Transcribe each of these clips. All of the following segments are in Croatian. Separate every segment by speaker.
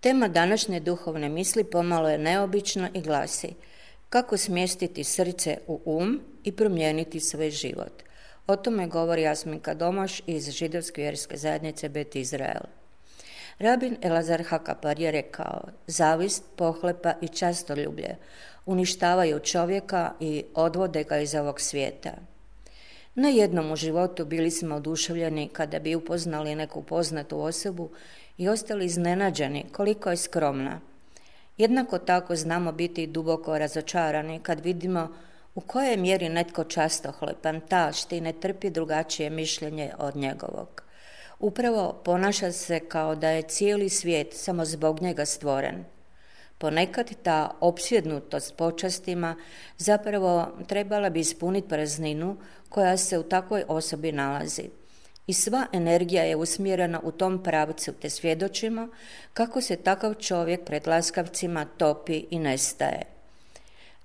Speaker 1: Tema današnje duhovne misli pomalo je neobična i glasi kako smjestiti srce u um i promijeniti svoj život. O tome govori Jasminka Domaš iz židovske vjerske zajednice Bet Izrael. Rabin Elazar Hakapar je rekao, zavist, pohlepa i častoljublje uništavaju čovjeka i odvode ga iz ovog svijeta. Na jednom u životu bili smo oduševljeni kada bi upoznali neku poznatu osobu i ostali iznenađeni koliko je skromna. Jednako tako znamo biti duboko razočarani kad vidimo u kojoj mjeri netko častohlepan, tašti i ne trpi drugačije mišljenje od njegovog. Upravo ponaša se kao da je cijeli svijet samo zbog njega stvoren. Ponekad ta opsjednutost počastima zapravo trebala bi ispuniti prazninu koja se u takvoj osobi nalazi. I sva energija je usmjerena u tom pravcu, te svjedočimo kako se takav čovjek pred laskavcima topi i nestaje.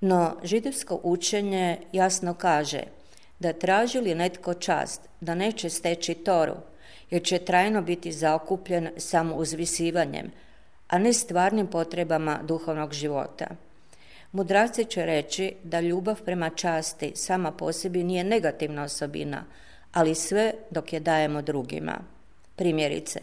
Speaker 1: No, židovsko učenje jasno kaže da traži li netko čast, da neće steći toru, jer će trajno biti zaokupljen samo uzvisivanjem, a ne stvarnim potrebama duhovnog života. Mudraci će reći da ljubav prema časti sama po sebi nije negativna osobina, ali sve dok je dajemo drugima. Primjerice,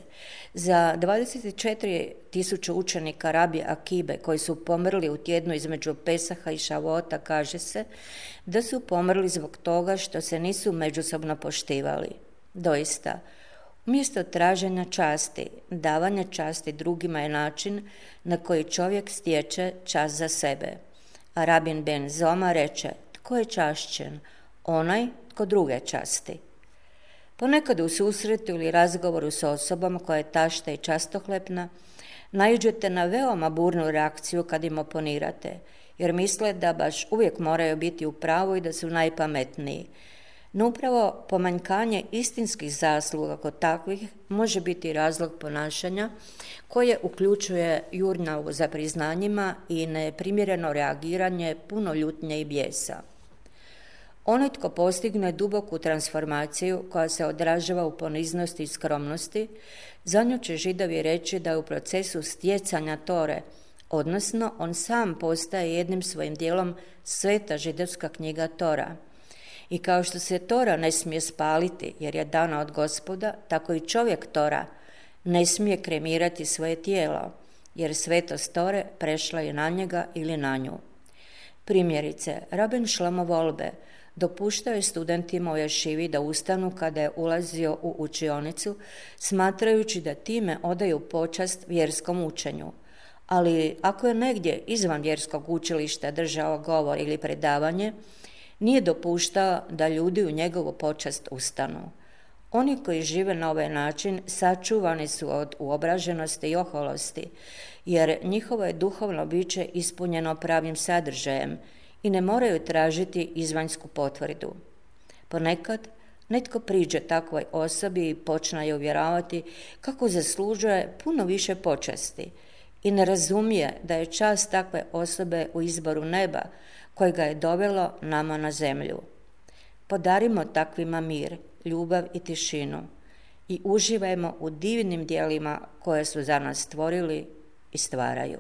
Speaker 1: za 24 tisuće učenika Rabi Akibe koji su pomrli u tjednu između Pesaha i Šavota kaže se da su pomrli zbog toga što se nisu međusobno poštivali. Doista, umjesto traženja časti, davanja časti drugima je način na koji čovjek stječe čast za sebe. A Rabin Ben Zoma reče, tko je čašćen? Onaj tko druge časti. Ponekad u susretu ili razgovoru s osobom koja je tašta i častohlepna, naiđete na veoma burnu reakciju kad im oponirate, jer misle da baš uvijek moraju biti u pravu i da su najpametniji. No upravo pomanjkanje istinskih zasluga kod takvih može biti razlog ponašanja koje uključuje jurnavu za priznanjima i neprimjereno reagiranje puno ljutnje i bijesa. Onaj tko postigne duboku transformaciju koja se odražava u poniznosti i skromnosti, za nju će židovi reći da je u procesu stjecanja tore, odnosno on sam postaje jednim svojim dijelom sveta židovska knjiga Tora. I kao što se Tora ne smije spaliti jer je dana od gospoda, tako i čovjek Tora ne smije kremirati svoje tijelo, jer svetost Tore prešla je na njega ili na nju. Primjerice, Rabin Šlamo Volbe dopuštao je studentima u Ješivi da ustanu kada je ulazio u učionicu, smatrajući da time odaju počast vjerskom učenju. Ali ako je negdje izvan vjerskog učilišta držao govor ili predavanje, nije dopuštao da ljudi u njegovu počast ustanu. Oni koji žive na ovaj način sačuvani su od uobraženosti i oholosti, jer njihovo je duhovno biće ispunjeno pravim sadržajem i ne moraju tražiti izvanjsku potvrdu. Ponekad netko priđe takvoj osobi i počne je uvjeravati kako zaslužuje puno više počasti i ne razumije da je čast takve osobe u izboru neba koje ga je dovelo nama na zemlju. Podarimo takvima mir, ljubav i tišinu i uživajmo u divnim dijelima koje su za nas stvorili i stvaraju.